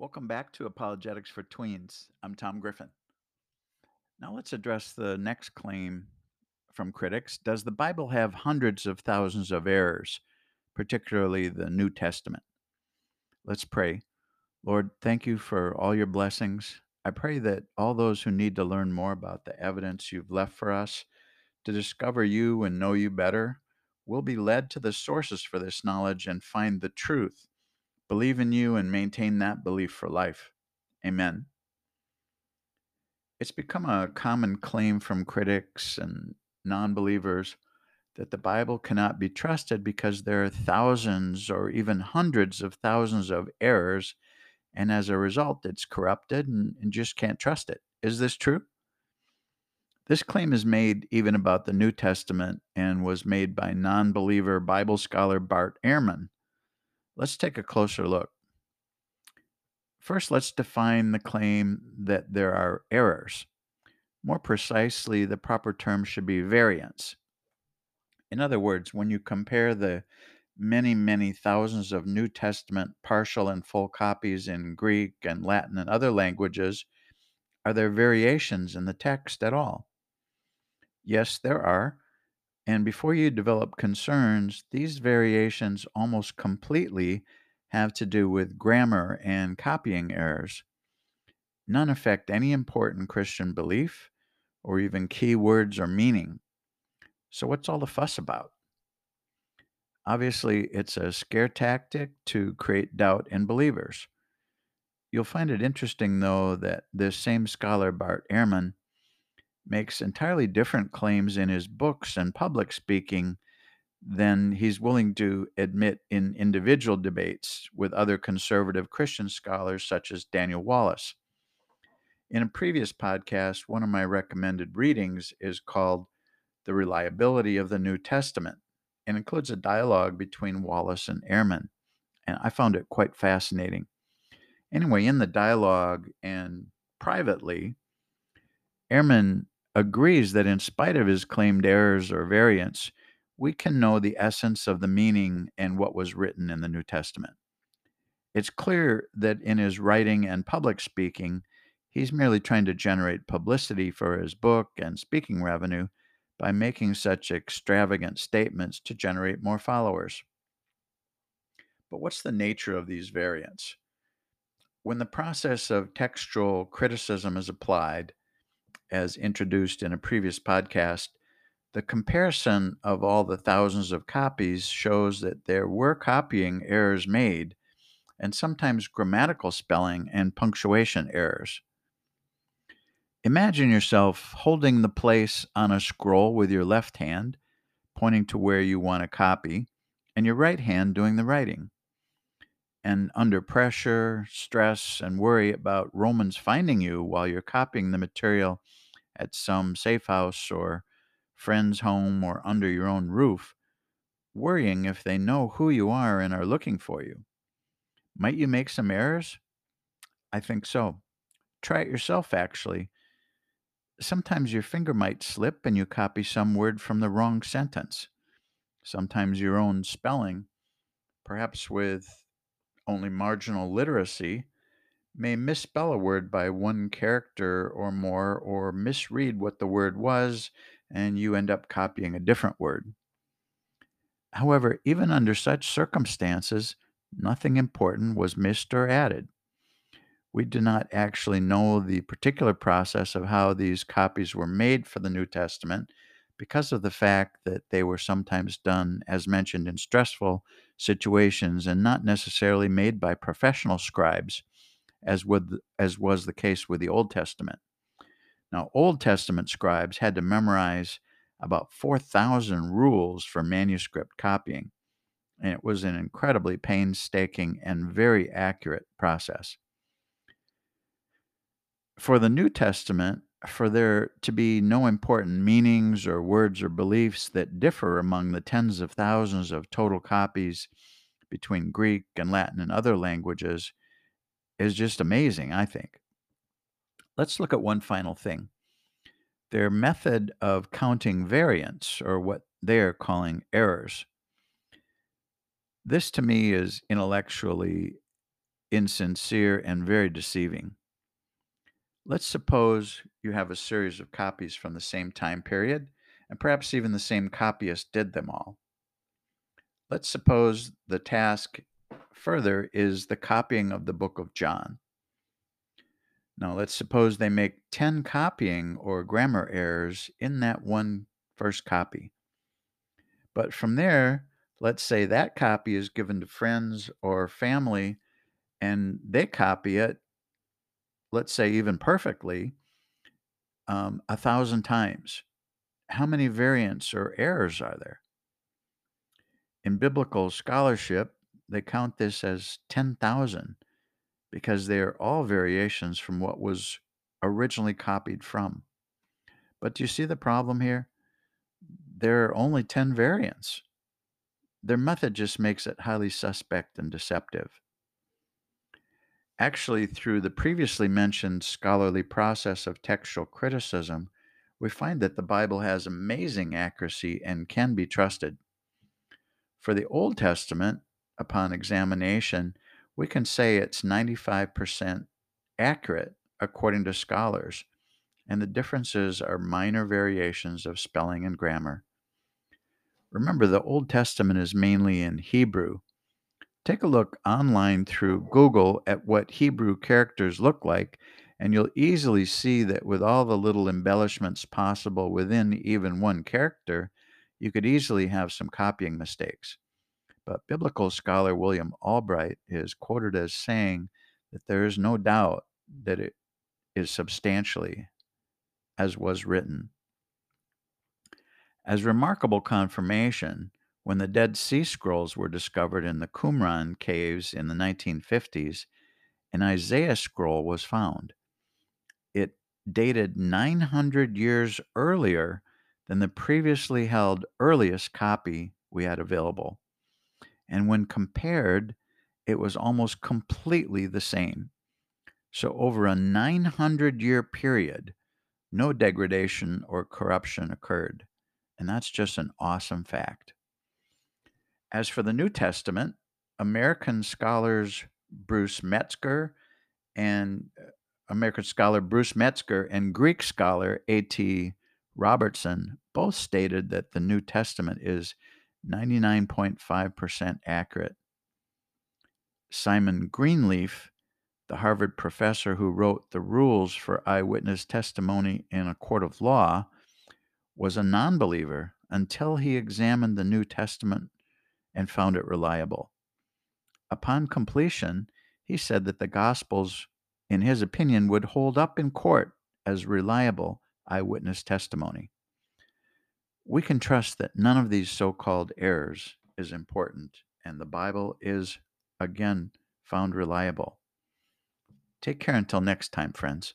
Welcome back to Apologetics for Tweens. I'm Tom Griffin. Now let's address the next claim from critics. Does the Bible have hundreds of thousands of errors, particularly the New Testament? Let's pray. Lord, thank you for all your blessings. I pray that all those who need to learn more about the evidence you've left for us to discover you and know you better will be led to the sources for this knowledge and find the truth believe in you, and maintain that belief for life. Amen. It's become a common claim from critics and non believers that the Bible cannot be trusted because there are thousands or even hundreds of thousands of errors, and as a result, it's corrupted and, and just can't trust it. Is this true? This claim is made even about the New Testament and was made by non believer Bible scholar Bart Ehrman Let's take a closer look. First, let's define the claim that there are errors. More precisely, the proper term should be variants. In other words, when you compare the many, many thousands of New Testament partial and full copies in Greek and Latin and other languages, are there variations in the text at all? Yes, there are, and before you develop concerns, these variations almost completely have to do with grammar and copying errors. None affect any important Christian belief or even key words or meaning. So, what's all the fuss about? Obviously, it's a scare tactic to create doubt in believers. You'll find it interesting, though, that this same scholar, Bart Ehrman, makes entirely different claims in his books and public speaking than he's willing to admit in individual debates with other conservative Christian scholars such as Daniel Wallace. In a previous podcast, one of my recommended readings is called The Reliability of the New Testament and includes a dialogue between Wallace and Ehrman. And I found it quite fascinating. Anyway, in the dialogue and privately, Ehrman agrees that in spite of his claimed errors or variants, we can know the essence of the meaning and what was written in the New Testament. It's clear that in his writing and public speaking, he's merely trying to generate publicity for his book and speaking revenue by making such extravagant statements to generate more followers. But what's the nature of these variants? When the process of textual criticism is applied, as introduced in a previous podcast, the comparison of all the thousands of copies shows that there were copying errors made, and sometimes grammatical spelling and punctuation errors. Imagine yourself holding the place on a scroll with your left hand, pointing to where you want to copy, and your right hand doing the writing. And under pressure, stress, and worry about Romans finding you while you're copying the material at some safe house or friend's home or under your own roof, worrying if they know who you are and are looking for you. Might you make some errors? I think so. Try it yourself, actually. Sometimes your finger might slip and you copy some word from the wrong sentence. Sometimes your own spelling, perhaps with only marginal literacy, may misspell a word by one character or more, or misread what the word was, and you end up copying a different word. However, even under such circumstances, nothing important was missed or added. We do not actually know the particular process of how these copies were made for the New Testament because of the fact that they were sometimes done, as mentioned, in stressful situations and not necessarily made by professional scribes as, with, as was the case with the Old Testament. Now, Old Testament scribes had to memorize about 4,000 rules for manuscript copying, and it was an incredibly painstaking and very accurate process. For the New Testament, for there to be no important meanings or words or beliefs that differ among the tens of thousands of total copies between Greek and Latin and other languages, is just amazing, I think. Let's look at one final thing. Their method of counting variants, or what they're calling errors. This to me is intellectually insincere, and very deceiving. Let's suppose you have a series of copies from the same time period, and perhaps even the same copyist did them all. Let's suppose the task further is the copying of the book of John. Now, let's suppose they make 10 copying or grammar errors in that one first copy. But from there, let's say that copy is given to friends or family and they copy it, let's say even perfectly, um, a thousand times. How many variants or errors are there? In biblical scholarship, they count this as 10,000 because they are all variations from what was originally copied from. But do you see the problem here? There are only 10 variants. Their method just makes it highly suspect and deceptive. Actually, through the previously mentioned scholarly process of textual criticism, we find that the Bible has amazing accuracy and can be trusted. For the Old Testament, upon examination, we can say it's 95% accurate according to scholars, and the differences are minor variations of spelling and grammar. Remember, the Old Testament is mainly in Hebrew. Take a look online through Google at what Hebrew characters look like, and you'll easily see that with all the little embellishments possible within even one character, you could easily have some copying mistakes. But biblical scholar William Albright is quoted as saying that there is no doubt that it is substantially as was written. As remarkable confirmation, when the Dead Sea Scrolls were discovered in the Qumran caves in the 1950s, an Isaiah scroll was found. It dated 900 years earlier than the previously held earliest copy we had available. And when compared, it was almost completely the same. So, over a 900 year period, no degradation or corruption occurred. And that's just an awesome fact. As for the New Testament, American scholars Bruce Metzger and uh, American scholar Bruce Metzger and Greek scholar A.T. Robertson both stated that the New Testament is 99.5% accurate. Simon Greenleaf, the Harvard professor who wrote the rules for eyewitness testimony in a court of law, was a non believer until he examined the New Testament and found it reliable. Upon completion, he said that the Gospels, in his opinion, would hold up in court as reliable eyewitness testimony we can trust that none of these so called errors is important, and the Bible is, again, found reliable. Take care until next time, friends.